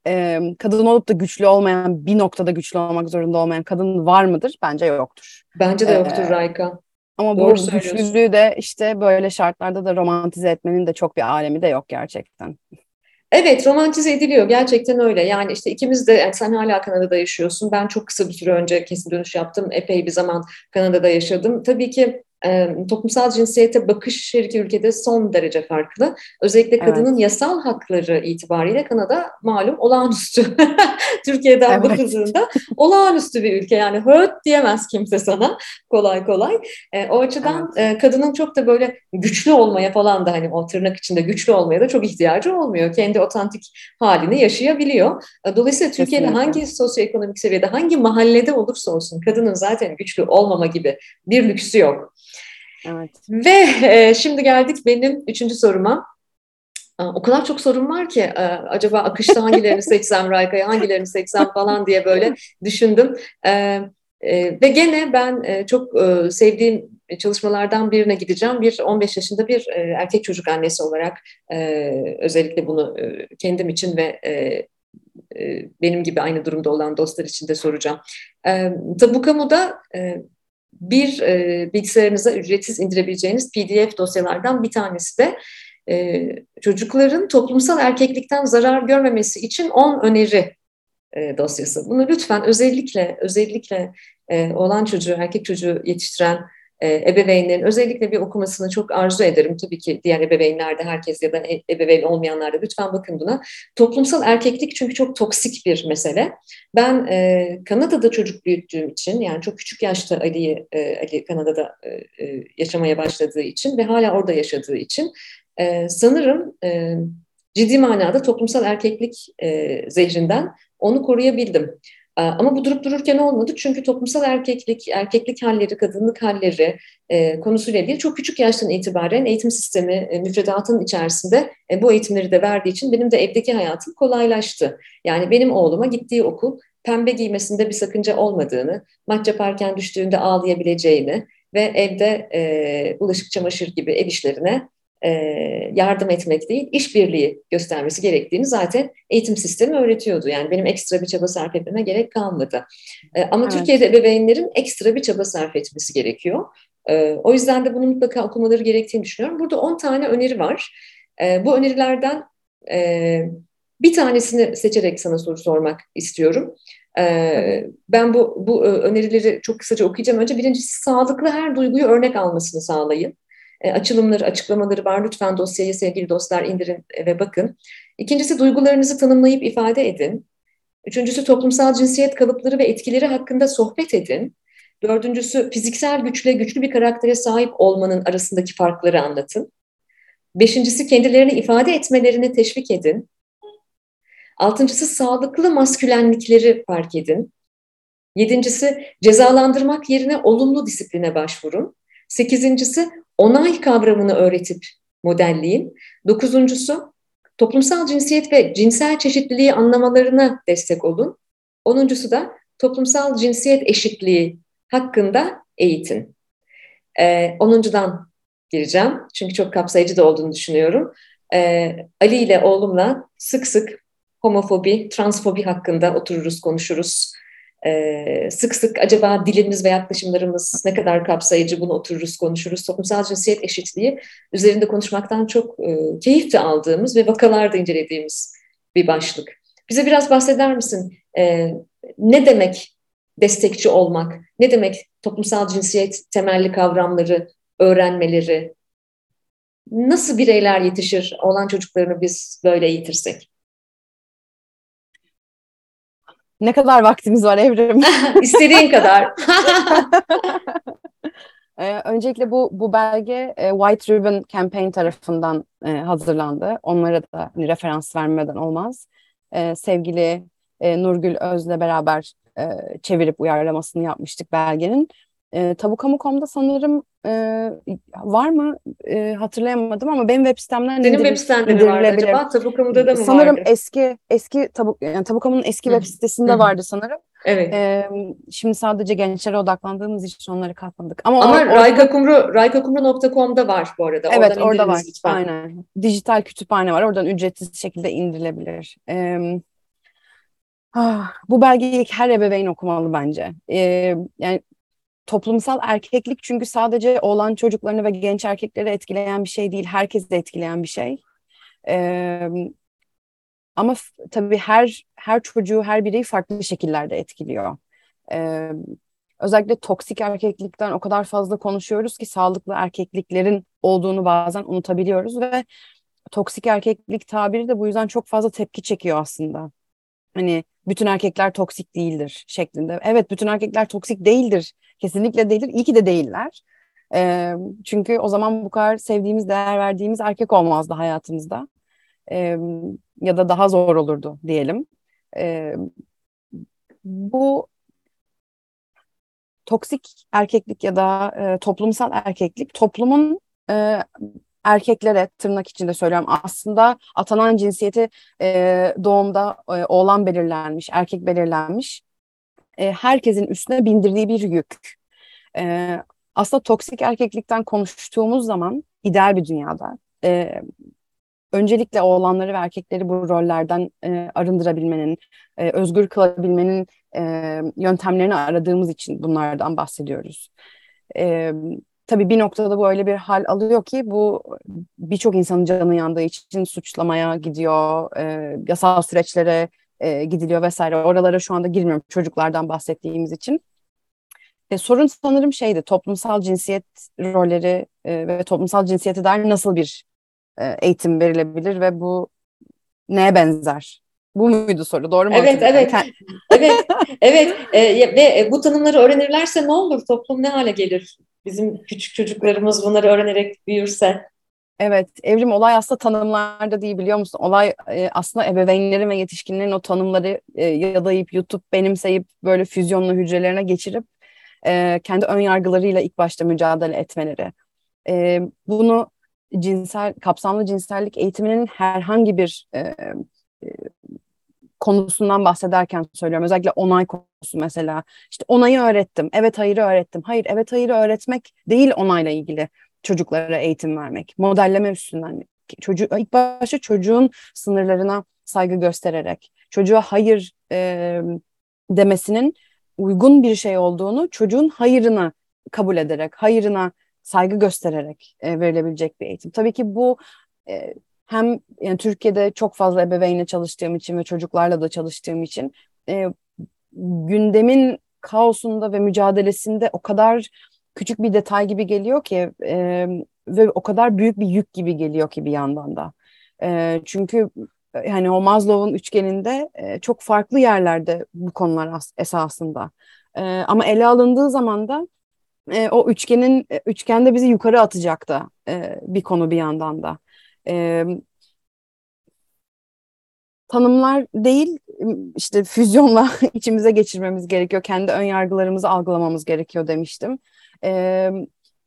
e, kadın olup da güçlü olmayan, bir noktada güçlü olmak zorunda olmayan kadın var mıdır? Bence yoktur. Bence de yoktur ee, Rayka. Ama Doğru bu güçlülüğü de işte böyle şartlarda da romantize etmenin de çok bir alemi de yok gerçekten. Evet romantize ediliyor gerçekten öyle. Yani işte ikimiz de yani sen hala Kanada'da yaşıyorsun. Ben çok kısa bir süre önce kesin dönüş yaptım. Epey bir zaman Kanada'da yaşadım. Tabii ki e, toplumsal cinsiyete bakış her iki ülkede son derece farklı. Özellikle kadının evet. yasal hakları itibariyle Kanada malum olağanüstü. Türkiye'den evet. bakıldığında olağanüstü bir ülke. Yani höt diyemez kimse sana kolay kolay. E, o açıdan evet. e, kadının çok da böyle güçlü olmaya falan da hani o tırnak içinde güçlü olmaya da çok ihtiyacı olmuyor. Kendi otantik halini yaşayabiliyor. Dolayısıyla Türkiye'de Kesinlikle. hangi sosyoekonomik seviyede, hangi mahallede olursa olsun kadının zaten güçlü olmama gibi bir lüksü yok. Evet. Ve e, şimdi geldik benim üçüncü soruma. O kadar çok sorun var ki e, acaba akışta hangilerini seçsem Rayka'ya hangilerini seçsem falan diye böyle düşündüm. E, ve gene ben çok sevdiğim çalışmalardan birine gideceğim. Bir 15 yaşında bir erkek çocuk annesi olarak özellikle bunu kendim için ve benim gibi aynı durumda olan dostlar için de soracağım. Tabu Kamu'da bir e, bilgisayarınıza ücretsiz indirebileceğiniz PDF dosyalardan bir tanesi de e, çocukların toplumsal erkeklikten zarar görmemesi için 10 öneri e, dosyası. Bunu lütfen özellikle özellikle e, olan çocuğu, erkek çocuğu yetiştiren e, ebeveynlerin özellikle bir okumasını çok arzu ederim. Tabii ki diğer ebeveynler de herkes ya da e, ebeveyn olmayanlar da lütfen bakın buna. Toplumsal erkeklik çünkü çok toksik bir mesele. Ben e, Kanada'da çocuk büyüttüğüm için yani çok küçük yaşta Ali'yi e, Ali Kanada'da e, e, yaşamaya başladığı için ve hala orada yaşadığı için e, sanırım e, ciddi manada toplumsal erkeklik e, zehrinden onu koruyabildim. Ee, ama bu durup dururken olmadı çünkü toplumsal erkeklik, erkeklik halleri, kadınlık halleri e, konusuyla ilgili çok küçük yaştan itibaren eğitim sistemi e, müfredatının içerisinde e, bu eğitimleri de verdiği için benim de evdeki hayatım kolaylaştı. Yani benim oğluma gittiği okul pembe giymesinde bir sakınca olmadığını, maç yaparken düştüğünde ağlayabileceğini ve evde e, bulaşık çamaşır gibi ev işlerine e, yardım etmek değil, işbirliği göstermesi gerektiğini zaten eğitim sistemi öğretiyordu. Yani benim ekstra bir çaba sarf etmeme gerek kalmadı. E, ama evet. Türkiye'de ebeveynlerin ekstra bir çaba sarf etmesi gerekiyor. E, o yüzden de bunu mutlaka okumaları gerektiğini düşünüyorum. Burada 10 tane öneri var. Bu önerilerden bir tanesini seçerek sana soru sormak istiyorum. Ben bu, bu önerileri çok kısaca okuyacağım. Önce birincisi sağlıklı her duyguyu örnek almasını sağlayın. E, açılımları, açıklamaları var. Lütfen dosyayı sevgili dostlar indirin ve bakın. İkincisi duygularınızı tanımlayıp ifade edin. Üçüncüsü toplumsal cinsiyet kalıpları ve etkileri hakkında sohbet edin. Dördüncüsü fiziksel güçle güçlü bir karaktere sahip olmanın arasındaki farkları anlatın. Beşincisi kendilerini ifade etmelerini teşvik edin. Altıncısı sağlıklı maskülenlikleri fark edin. Yedincisi cezalandırmak yerine olumlu disipline başvurun. Sekizincisi onay kavramını öğretip modelleyin. Dokuzuncusu toplumsal cinsiyet ve cinsel çeşitliliği anlamalarına destek olun. Onuncusu da toplumsal cinsiyet eşitliği hakkında eğitin. Ee, onuncudan gireceğim çünkü çok kapsayıcı da olduğunu düşünüyorum. Ee, Ali ile oğlumla sık sık homofobi, transfobi hakkında otururuz, konuşuruz. Sık sık acaba dilimiz ve yaklaşımlarımız ne kadar kapsayıcı bunu otururuz konuşuruz. Toplumsal cinsiyet eşitliği üzerinde konuşmaktan çok keyif de aldığımız ve vakalarda incelediğimiz bir başlık. Bize biraz bahseder misin? Ne demek destekçi olmak? Ne demek toplumsal cinsiyet temelli kavramları öğrenmeleri? Nasıl bireyler yetişir olan çocuklarını biz böyle eğitirsek? Ne kadar vaktimiz var Evrim? İstediğin kadar. Ee, öncelikle bu bu belge e, White Ribbon Campaign tarafından e, hazırlandı. Onlara da hani, referans vermeden olmaz. E, sevgili e, Nurgül Öz'le beraber e, çevirip uyarlamasını yapmıştık belgenin. E, Tabukamu.com'da sanırım e, var mı e, hatırlayamadım ama benim web sitemden Senin web sitende mi vardı acaba? Tabukamu'da da mı sanırım vardı? eski eski tabu yani Tabukamu'nun eski web sitesinde Hı. vardı sanırım. Evet. E, şimdi sadece gençlere odaklandığımız için onları katmadık. Ama, Ama or- Raykakumru, raykakumru.com'da var bu arada. Evet Oradan orada var. lütfen. Aynen. Dijital kütüphane var. Oradan ücretsiz şekilde indirilebilir. Ee, ah, bu belgeyi her ebeveyn okumalı bence. Ee, yani toplumsal erkeklik çünkü sadece oğlan çocuklarını ve genç erkekleri etkileyen bir şey değil. Herkesi de etkileyen bir şey. Ee, ama tabii her her çocuğu, her bireyi farklı şekillerde etkiliyor. Ee, özellikle toksik erkeklikten o kadar fazla konuşuyoruz ki sağlıklı erkekliklerin olduğunu bazen unutabiliyoruz ve toksik erkeklik tabiri de bu yüzden çok fazla tepki çekiyor aslında. Hani bütün erkekler toksik değildir şeklinde. Evet bütün erkekler toksik değildir. Kesinlikle değildir. İyi ki de değiller. Ee, çünkü o zaman bu kadar sevdiğimiz, değer verdiğimiz erkek olmazdı hayatımızda. Ee, ya da daha zor olurdu diyelim. Ee, bu toksik erkeklik ya da e, toplumsal erkeklik toplumun e, erkeklere tırnak içinde söylüyorum aslında atanan cinsiyeti e, doğumda e, oğlan belirlenmiş, erkek belirlenmiş. E, herkesin üstüne bindirdiği bir yük. E, aslında toksik erkeklikten konuştuğumuz zaman ideal bir dünyada e, öncelikle oğlanları ve erkekleri bu rollerden e, arındırabilmenin, e, özgür kılabilmenin e, yöntemlerini aradığımız için bunlardan bahsediyoruz. E, tabii bir noktada bu öyle bir hal alıyor ki bu birçok insanın canı yandığı için suçlamaya gidiyor, e, yasal süreçlere e, gidiliyor vesaire. Oralara şu anda girmiyorum çocuklardan bahsettiğimiz için. E, sorun sanırım şeydi toplumsal cinsiyet rolleri e, ve toplumsal cinsiyete dair nasıl bir e, eğitim verilebilir ve bu neye benzer? Bu muydu soru? Doğru mu? Evet, evet. Evet, evet. Ee, ve bu tanımları öğrenirlerse ne olur? Toplum ne hale gelir? Bizim küçük çocuklarımız bunları öğrenerek büyürse. Evet, evrim olay aslında tanımlarda değil biliyor musun? Olay e, aslında ebeveynlerin ve yetişkinlerin o tanımları e, yadayıp, yutup, benimseyip böyle füzyonlu hücrelerine geçirip e, kendi ön yargılarıyla ilk başta mücadele etmeleri. E, bunu cinsel, kapsamlı cinsellik eğitiminin herhangi bir e, e, konusundan bahsederken söylüyorum. Özellikle onay konusu mesela. İşte onayı öğrettim, evet hayırı öğrettim. Hayır, evet hayırı öğretmek değil onayla ilgili çocuklara eğitim vermek. Modelleme üstünden. Çocuğu, ilk başta çocuğun sınırlarına saygı göstererek, çocuğa hayır e, demesinin uygun bir şey olduğunu, çocuğun hayırını kabul ederek, hayırına saygı göstererek e, verilebilecek bir eğitim. Tabii ki bu e, hem yani Türkiye'de çok fazla ebeveynle çalıştığım için ve çocuklarla da çalıştığım için e, gündemin kaosunda ve mücadelesinde o kadar küçük bir detay gibi geliyor ki e, ve o kadar büyük bir yük gibi geliyor ki bir yandan da. E, çünkü yani o Maslow'un üçgeninde e, çok farklı yerlerde bu konular as- esasında. E, ama ele alındığı zaman da e, o üçgenin e, üçgende bizi yukarı atacak da e, bir konu bir yandan da. E, tanımlar değil işte füzyonla içimize geçirmemiz gerekiyor. Kendi ön yargılarımızı algılamamız gerekiyor demiştim. E,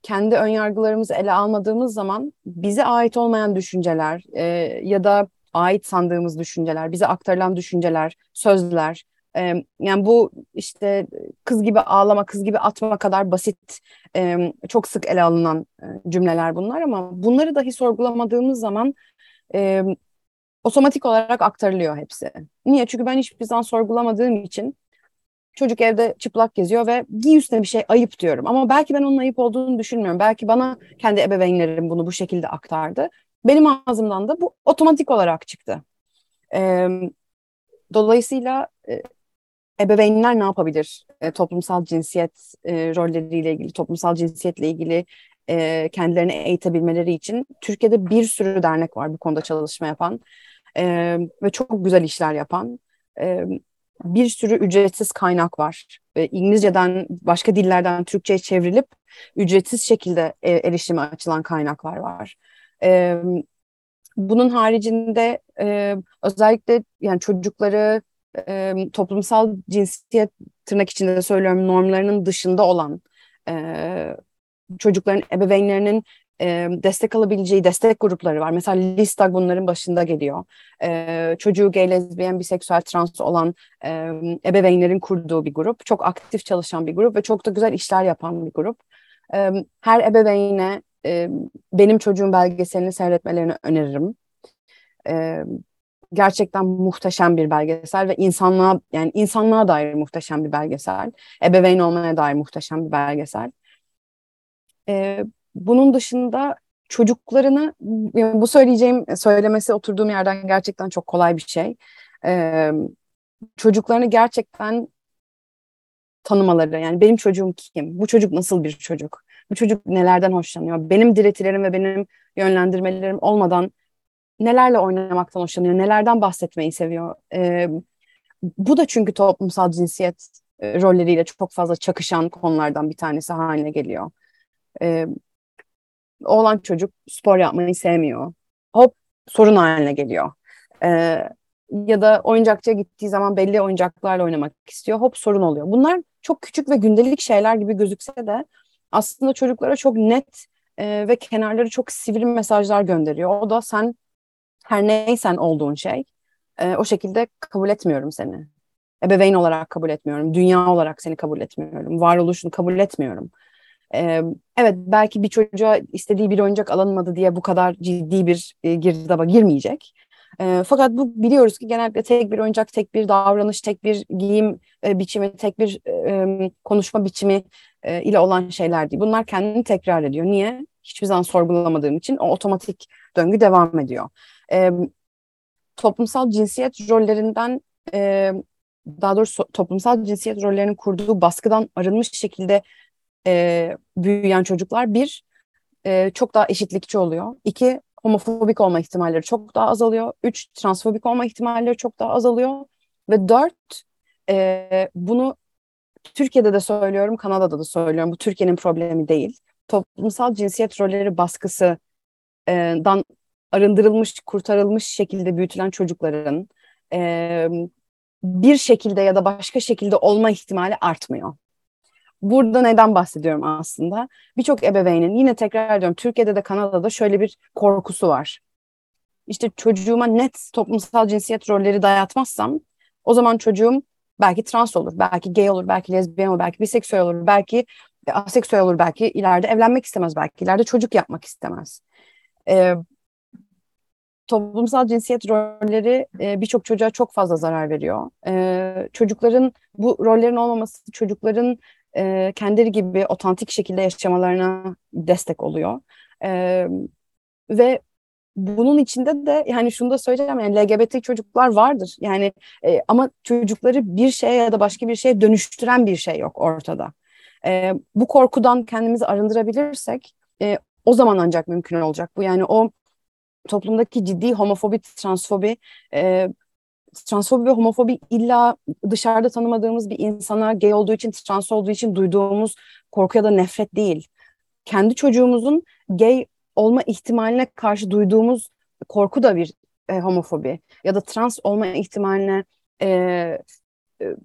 kendi ön yargılarımızı ele almadığımız zaman bize ait olmayan düşünceler e, ya da ait sandığımız düşünceler, bize aktarılan düşünceler, sözler, e, yani bu işte kız gibi ağlama, kız gibi atma kadar basit, e, çok sık ele alınan e, cümleler bunlar ama bunları dahi sorgulamadığımız zaman e, otomatik olarak aktarılıyor hepsi. Niye? Çünkü ben hiçbir zaman sorgulamadığım için çocuk evde çıplak geziyor ve giy üstüne bir şey ayıp diyorum. Ama belki ben onun ayıp olduğunu düşünmüyorum. Belki bana kendi ebeveynlerim bunu bu şekilde aktardı. Benim ağzımdan da bu otomatik olarak çıktı. E, dolayısıyla e, ebeveynler ne yapabilir? E, toplumsal cinsiyet e, rolleriyle ilgili, toplumsal cinsiyetle ilgili e, kendilerini eğitebilmeleri için Türkiye'de bir sürü dernek var bu konuda çalışma yapan e, ve çok güzel işler yapan. E, bir sürü ücretsiz kaynak var. İngilizceden, başka dillerden Türkçe'ye çevrilip ücretsiz şekilde e, erişime açılan kaynaklar var. Bunun haricinde özellikle yani çocukları toplumsal cinsiyet tırnak içinde söylüyorum normlarının dışında olan çocukların ebeveynlerinin e, destek alabileceği destek grupları var. Mesela Lista bunların başında geliyor. E, çocuğu gay, lezbiyen, biseksüel, trans olan e, ebeveynlerin kurduğu bir grup. Çok aktif çalışan bir grup ve çok da güzel işler yapan bir grup. E, her ebeveyne e, benim çocuğum belgeselini seyretmelerini öneririm. E, gerçekten muhteşem bir belgesel ve insanlığa yani insanlığa dair muhteşem bir belgesel. Ebeveyn olmaya dair muhteşem bir belgesel. E, bunun dışında çocuklarını bu söyleyeceğim söylemesi oturduğum yerden gerçekten çok kolay bir şey. E, çocuklarını gerçekten tanımaları yani benim çocuğum kim? Bu çocuk nasıl bir çocuk? Bu çocuk nelerden hoşlanıyor? Benim diretilerim ve benim yönlendirmelerim olmadan nelerle oynamaktan hoşlanıyor? Nelerden bahsetmeyi seviyor? E, bu da çünkü toplumsal cinsiyet rolleriyle çok fazla çakışan konulardan bir tanesi haline geliyor. E, oğlan çocuk spor yapmayı sevmiyor. Hop sorun haline geliyor. E, ya da oyuncakçıya gittiği zaman belli oyuncaklarla oynamak istiyor. Hop sorun oluyor. Bunlar çok küçük ve gündelik şeyler gibi gözükse de aslında çocuklara çok net e, ve kenarları çok sivri mesajlar gönderiyor. O da sen her neysen olduğun şey e, o şekilde kabul etmiyorum seni. Ebeveyn olarak kabul etmiyorum. Dünya olarak seni kabul etmiyorum. Varoluşunu kabul etmiyorum. Ee, evet belki bir çocuğa istediği bir oyuncak alınmadı diye bu kadar ciddi bir e, girdaba girmeyecek. E, fakat bu biliyoruz ki genellikle tek bir oyuncak, tek bir davranış, tek bir giyim e, biçimi, tek bir e, konuşma biçimi e, ile olan şeyler değil. Bunlar kendini tekrar ediyor. Niye? Hiçbir zaman sorgulamadığım için o otomatik döngü devam ediyor. E, toplumsal cinsiyet rollerinden e, daha doğrusu toplumsal cinsiyet rollerinin kurduğu baskıdan arınmış şekilde e, büyüyen çocuklar bir e, çok daha eşitlikçi oluyor. İki homofobik olma ihtimalleri çok daha azalıyor. Üç transfobik olma ihtimalleri çok daha azalıyor. Ve dört e, bunu Türkiye'de de söylüyorum, Kanada'da da söylüyorum. Bu Türkiye'nin problemi değil. Toplumsal cinsiyet rolleri baskısından arındırılmış, kurtarılmış şekilde büyütülen çocukların e, bir şekilde ya da başka şekilde olma ihtimali artmıyor. Burada neden bahsediyorum aslında? Birçok ebeveynin yine tekrar ediyorum Türkiye'de de Kanada'da şöyle bir korkusu var. İşte çocuğuma net toplumsal cinsiyet rolleri dayatmazsam o zaman çocuğum belki trans olur, belki gay olur, belki lezbiyen olur, belki biseksüel olur, belki aseksüel olur, belki ileride evlenmek istemez, belki ileride çocuk yapmak istemez. Ee, toplumsal cinsiyet rolleri e, birçok çocuğa çok fazla zarar veriyor. E, çocukların bu rollerin olmaması çocukların e, kendileri gibi otantik şekilde yaşamalarına destek oluyor. E, ve bunun içinde de yani şunu da söyleyeceğim yani LGBT çocuklar vardır. Yani e, ama çocukları bir şeye ya da başka bir şeye dönüştüren bir şey yok ortada. E, bu korkudan kendimizi arındırabilirsek e, o zaman ancak mümkün olacak bu. Yani o toplumdaki ciddi homofobi, transfobi e, transfobi ve homofobi illa dışarıda tanımadığımız bir insana gay olduğu için, trans olduğu için duyduğumuz korku ya da nefret değil. Kendi çocuğumuzun gay olma ihtimaline karşı duyduğumuz korku da bir e, homofobi ya da trans olma ihtimaline e, e,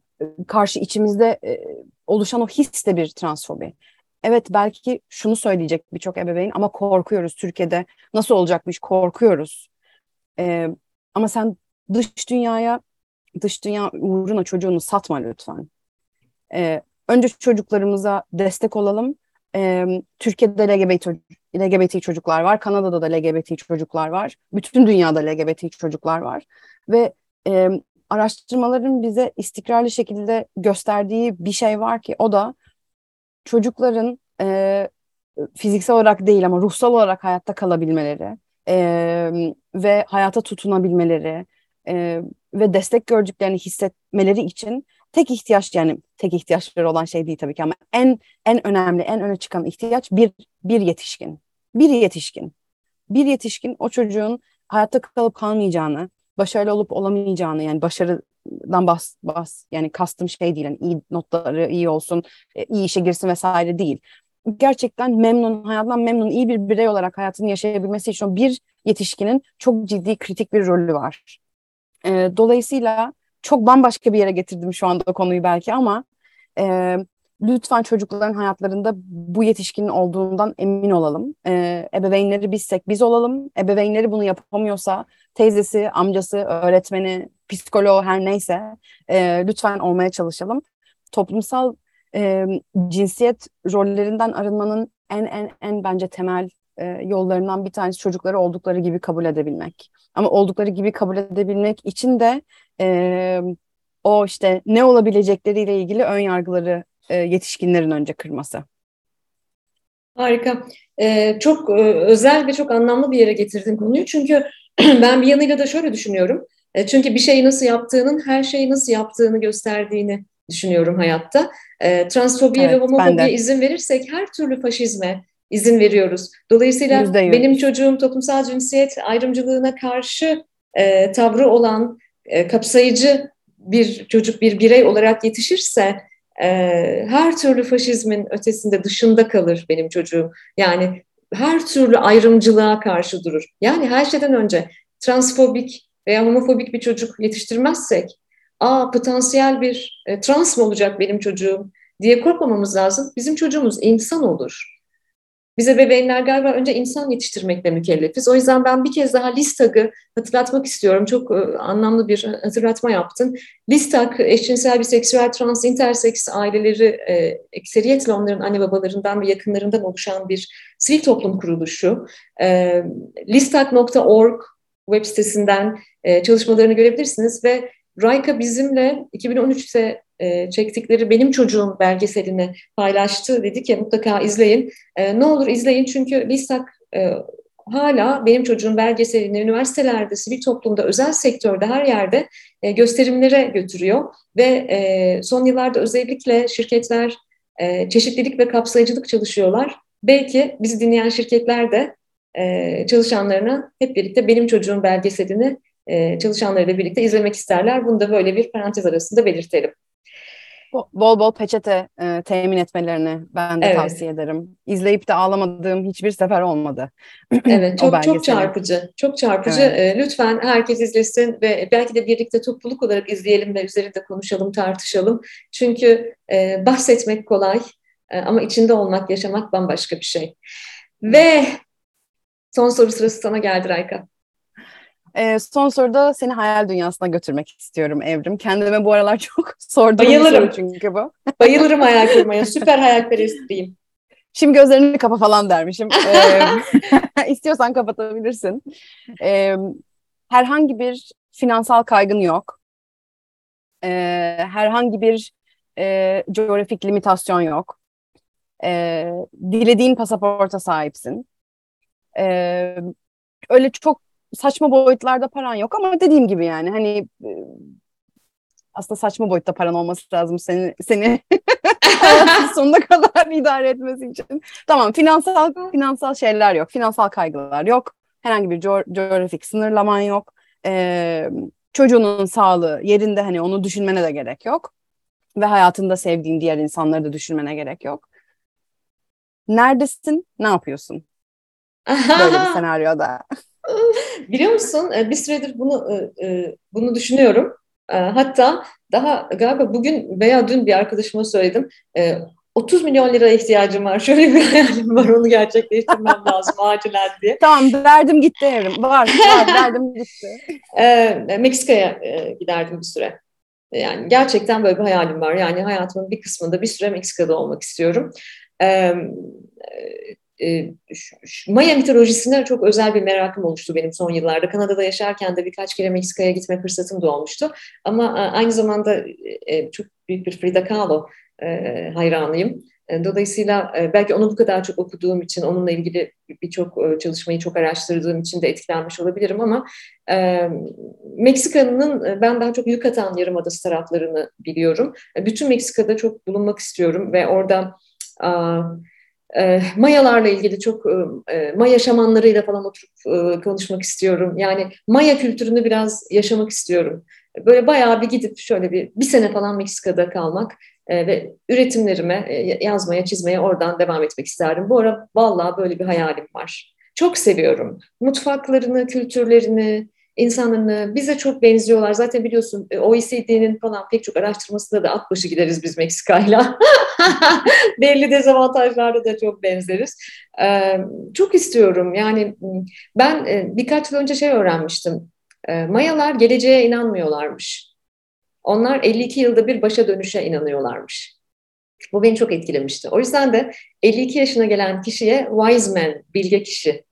karşı içimizde e, oluşan o his de bir transfobi. Evet belki şunu söyleyecek birçok ebeveyn ama korkuyoruz Türkiye'de nasıl olacakmış korkuyoruz. E, ama sen dış dünyaya, dış dünya uğruna çocuğunu satma lütfen. Ee, önce çocuklarımıza destek olalım. Ee, Türkiye'de LGBT, LGBT çocuklar var, Kanada'da da LGBT çocuklar var, bütün dünyada LGBT çocuklar var ve e, araştırmaların bize istikrarlı şekilde gösterdiği bir şey var ki o da çocukların e, fiziksel olarak değil ama ruhsal olarak hayatta kalabilmeleri e, ve hayata tutunabilmeleri, e, ve destek gördüklerini hissetmeleri için tek ihtiyaç yani tek ihtiyaçları olan şey değil tabii ki ama en en önemli, en öne çıkan ihtiyaç bir bir yetişkin. Bir yetişkin. Bir yetişkin o çocuğun hayatta kalıp kalmayacağını, başarılı olup olamayacağını yani başarıdan bas bas yani kastım şey değil yani iyi notları iyi olsun, e, iyi işe girsin vesaire değil. Gerçekten memnun, hayattan memnun, iyi bir birey olarak hayatını yaşayabilmesi için bir yetişkinin çok ciddi kritik bir rolü var. E, dolayısıyla çok bambaşka bir yere getirdim şu anda konuyu belki ama e, lütfen çocukların hayatlarında bu yetişkinin olduğundan emin olalım. E, ebeveynleri bizsek biz olalım. Ebeveynleri bunu yapamıyorsa teyzesi, amcası, öğretmeni, psikoloğu her neyse e, lütfen olmaya çalışalım. Toplumsal e, cinsiyet rollerinden arınmanın en en en bence temel e, yollarından bir tanesi çocukları oldukları gibi kabul edebilmek. Ama oldukları gibi kabul edebilmek için de e, o işte ne olabilecekleriyle ilgili ön yargıları e, yetişkinlerin önce kırması. Harika. Ee, çok e, özel ve çok anlamlı bir yere getirdin konuyu. Çünkü ben bir yanıyla da şöyle düşünüyorum. E, çünkü bir şeyi nasıl yaptığının her şeyi nasıl yaptığını gösterdiğini düşünüyorum hayatta. E, transfobiye evet, ve homofobiye izin verirsek her türlü faşizme izin veriyoruz. Dolayısıyla %100. benim çocuğum toplumsal cinsiyet ayrımcılığına karşı e, tavrı olan e, kapsayıcı bir çocuk, bir birey olarak yetişirse e, her türlü faşizmin ötesinde dışında kalır benim çocuğum. Yani her türlü ayrımcılığa karşı durur. Yani her şeyden önce transfobik veya homofobik bir çocuk yetiştirmezsek, aa potansiyel bir e, trans mı olacak benim çocuğum diye korkmamamız lazım. Bizim çocuğumuz insan olur. Bize bebeğinler galiba önce insan yetiştirmekle mükellefiz. O yüzden ben bir kez daha Listag'ı hatırlatmak istiyorum. Çok e, anlamlı bir hatırlatma yaptın. Listag, eşcinsel, biseksüel, trans, interseks aileleri e, ekseriyetle onların anne babalarından ve yakınlarından oluşan bir sivil toplum kuruluşu. E, Listag.org web sitesinden e, çalışmalarını görebilirsiniz ve Rayka bizimle 2013'te e, çektikleri Benim Çocuğum belgeselini paylaştı. Dedi ki mutlaka izleyin. E, ne olur izleyin çünkü Lisak e, hala Benim Çocuğum belgeselini üniversitelerde, sivil toplumda, özel sektörde her yerde e, gösterimlere götürüyor. Ve e, son yıllarda özellikle şirketler e, çeşitlilik ve kapsayıcılık çalışıyorlar. Belki bizi dinleyen şirketler de e, çalışanlarına hep birlikte Benim Çocuğum belgeselini e, çalışanlarıyla birlikte izlemek isterler. Bunu da böyle bir parantez arasında belirtelim. Bol bol peçete e, temin etmelerini ben de evet. tavsiye ederim. İzleyip de ağlamadığım hiçbir sefer olmadı. Evet, çok çok çarpıcı. Çok çarpıcı. Evet. E, lütfen herkes izlesin ve belki de birlikte topluluk olarak izleyelim ve üzerinde konuşalım, tartışalım. Çünkü e, bahsetmek kolay e, ama içinde olmak, yaşamak bambaşka bir şey. Ve son soru sırası sana geldi Rayka. E, son soruda seni hayal dünyasına götürmek istiyorum Evrim. Kendime bu aralar çok sorduğum Bayılırım. soru çünkü bu. Bayılırım hayal kurmaya. Süper hayalperestliyim. Şimdi gözlerini kapa falan dermişim. ee, istiyorsan kapatabilirsin. Ee, herhangi bir finansal kaygın yok. Ee, herhangi bir e, coğrafik limitasyon yok. Ee, dilediğin pasaporta sahipsin. Ee, öyle çok saçma boyutlarda paran yok ama dediğim gibi yani hani e, aslında saçma boyutta paran olması lazım seni seni sonuna kadar idare etmesi için. Tamam finansal finansal şeyler yok. Finansal kaygılar yok. Herhangi bir co- coğrafik sınırlaman yok. Ee, çocuğunun sağlığı yerinde hani onu düşünmene de gerek yok. Ve hayatında sevdiğin diğer insanları da düşünmene gerek yok. Neredesin? Ne yapıyorsun? Böyle bir senaryoda. Biliyor musun e, bir süredir bunu e, e, bunu düşünüyorum. Hatta daha galiba bugün veya dün bir arkadaşıma söyledim. 30 milyon lira ihtiyacım var. Şöyle bir hayalim var. Onu gerçekleştirmem lazım acilen diye. Tamam verdim gitti evrim. Var var verdim gitti. Meksika'ya giderdim bir süre. Yani gerçekten böyle bir hayalim var. Yani hayatımın bir kısmında bir süre Meksika'da olmak istiyorum. E, Maya mitolojisine çok özel bir merakım oluştu benim son yıllarda. Kanada'da yaşarken de birkaç kere Meksika'ya gitme fırsatım da olmuştu. Ama e, aynı zamanda e, çok büyük bir Frida Kahlo hayranıyım. E, dolayısıyla e, belki onu bu kadar çok okuduğum için, onunla ilgili birçok e, çalışmayı çok araştırdığım için de etkilenmiş olabilirim ama e, Meksika'nın ben daha çok Yucatan Yarımadası taraflarını biliyorum. Bütün Meksika'da çok bulunmak istiyorum ve orada e, Mayalarla ilgili çok e, Maya şamanlarıyla falan oturup e, konuşmak istiyorum. Yani Maya kültürünü biraz yaşamak istiyorum. Böyle bayağı bir gidip şöyle bir bir sene falan Meksika'da kalmak e, ve üretimlerime e, yazmaya, çizmeye oradan devam etmek isterdim. Bu ara vallahi böyle bir hayalim var. Çok seviyorum. Mutfaklarını, kültürlerini, insanlarını bize çok benziyorlar. Zaten biliyorsun e, OECD'nin falan pek çok araştırmasında da at başı gideriz biz Meksika'yla. Belli dezavantajlarda da çok benzeriz. Çok istiyorum. Yani ben e, birkaç yıl önce şey öğrenmiştim. Mayalar geleceğe inanmıyorlarmış. Onlar 52 yılda bir başa dönüşe inanıyorlarmış. Bu beni çok etkilemişti. O yüzden de 52 yaşına gelen kişiye wise man, bilge kişi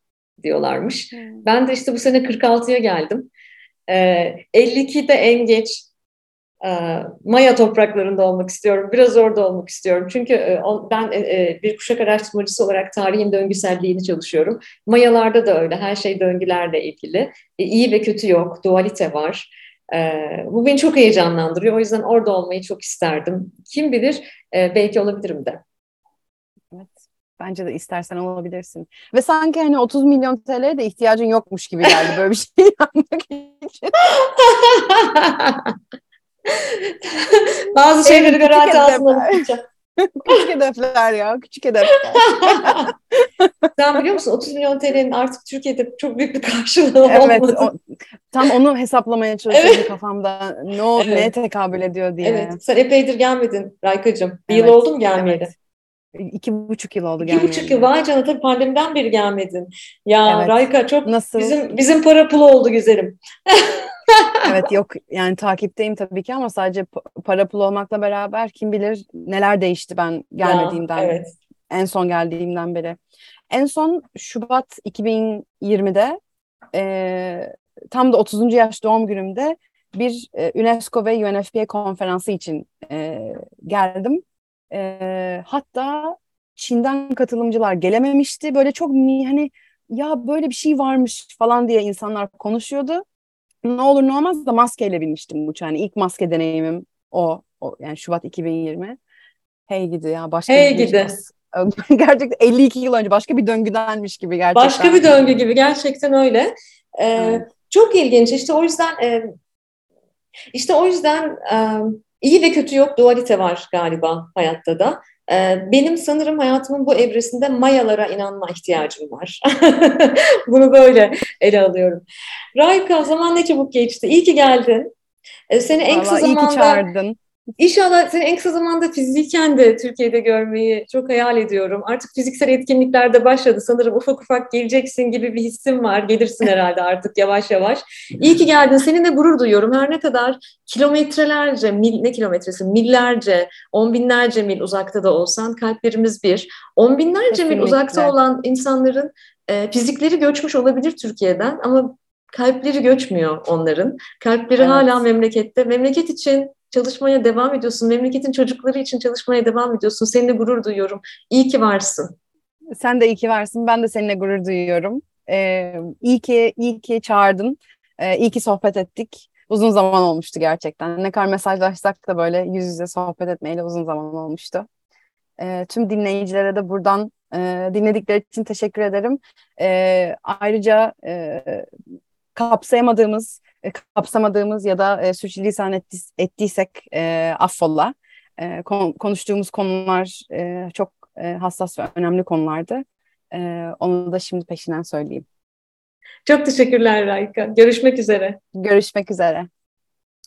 diyorlarmış. Hmm. Ben de işte bu sene 46'ya geldim. Ee, 52'de en geç e, Maya topraklarında olmak istiyorum. Biraz orada olmak istiyorum. Çünkü e, ben e, bir kuşak araştırmacısı olarak tarihin döngüselliğini çalışıyorum. Mayalarda da öyle. Her şey döngülerle ilgili. İyi ve kötü yok. Dualite var. Bu beni çok heyecanlandırıyor. O yüzden orada olmayı çok isterdim. Kim bilir belki olabilirim de. Bence de istersen olabilirsin. Ve sanki hani 30 milyon TL'ye de ihtiyacın yokmuş gibi geldi böyle bir şey yapmak için. Bazı şeyleri garanti altında tutacağım. küçük hedefler ya, küçük hedefler. Sen biliyor musun 30 milyon TL'nin artık Türkiye'de çok büyük bir karşılığı evet, olmadı. O, tam onu hesaplamaya çalışıyorum evet. kafamda. Ne evet. neye tekabül ediyor diye. Evet, sen epeydir gelmedin Raykacığım. Bir evet. yıl oldu mu gelmeyeli? Evet. İki buçuk yıl oldu İki buçuk yıl. Vay canına tabii pandemiden beri gelmedin. Ya evet. Rayka çok Nasıl? bizim bizim para pulu oldu güzelim. evet yok yani takipteyim tabii ki ama sadece para pul olmakla beraber kim bilir neler değişti ben gelmediğimden. Ya, evet. En son geldiğimden beri. En son Şubat 2020'de e, tam da 30. yaş doğum günümde bir e, UNESCO ve UNFPA konferansı için e, geldim e, hatta Çin'den katılımcılar gelememişti. Böyle çok hani ya böyle bir şey varmış falan diye insanlar konuşuyordu. Ne olur ne olmaz da maskeyle binmiştim uçağa. Yani ilk maske deneyimim o, o yani Şubat 2020. Hey gidi ya başka hey bir gidi. gerçekten 52 yıl önce başka bir döngüdenmiş gibi gerçekten. Başka bir döngü gibi gerçekten öyle. Ee, evet. Çok ilginç işte o yüzden e, işte o yüzden e, İyi ve kötü yok, dualite var galiba hayatta da. Ee, benim sanırım hayatımın bu evresinde mayalara inanma ihtiyacım var. Bunu böyle ele alıyorum. Rayka zaman ne çabuk geçti. İyi ki geldin. Ee, seni en kısa zamanda... iyi ki çağırdın. İnşallah seni en kısa zamanda fiziken de Türkiye'de görmeyi çok hayal ediyorum. Artık fiziksel etkinlikler de başladı. Sanırım ufak ufak geleceksin gibi bir hissim var. Gelirsin herhalde artık yavaş yavaş. İyi ki geldin. Seninle gurur duyuyorum. Her ne kadar kilometrelerce, mil, ne kilometresi, millerce, on binlerce mil uzakta da olsan kalplerimiz bir. On binlerce Kesinlikle. mil uzakta olan insanların e, fizikleri göçmüş olabilir Türkiye'den ama kalpleri göçmüyor onların. Kalpleri evet. hala memlekette. Memleket için çalışmaya devam ediyorsun. Memleketin çocukları için çalışmaya devam ediyorsun. Seninle gurur duyuyorum. İyi ki varsın. Sen de iyi ki varsın. Ben de seninle gurur duyuyorum. Ee, iyi ki iyi ki çağırdın. Ee, iyi ki sohbet ettik. Uzun zaman olmuştu gerçekten. Ne kadar mesajlaşsak da böyle yüz yüze sohbet etmeyle uzun zaman olmuştu. Ee, tüm dinleyicilere de buradan e, dinledikleri için teşekkür ederim. Ee, ayrıca e, kapsayamadığımız e, kapsamadığımız ya da e, sürçülisan ettiysek e, affolla. E, kon, konuştuğumuz konular e, çok e, hassas ve önemli konulardı. E, onu da şimdi peşinden söyleyeyim. Çok teşekkürler Rayka. Görüşmek üzere. Görüşmek üzere.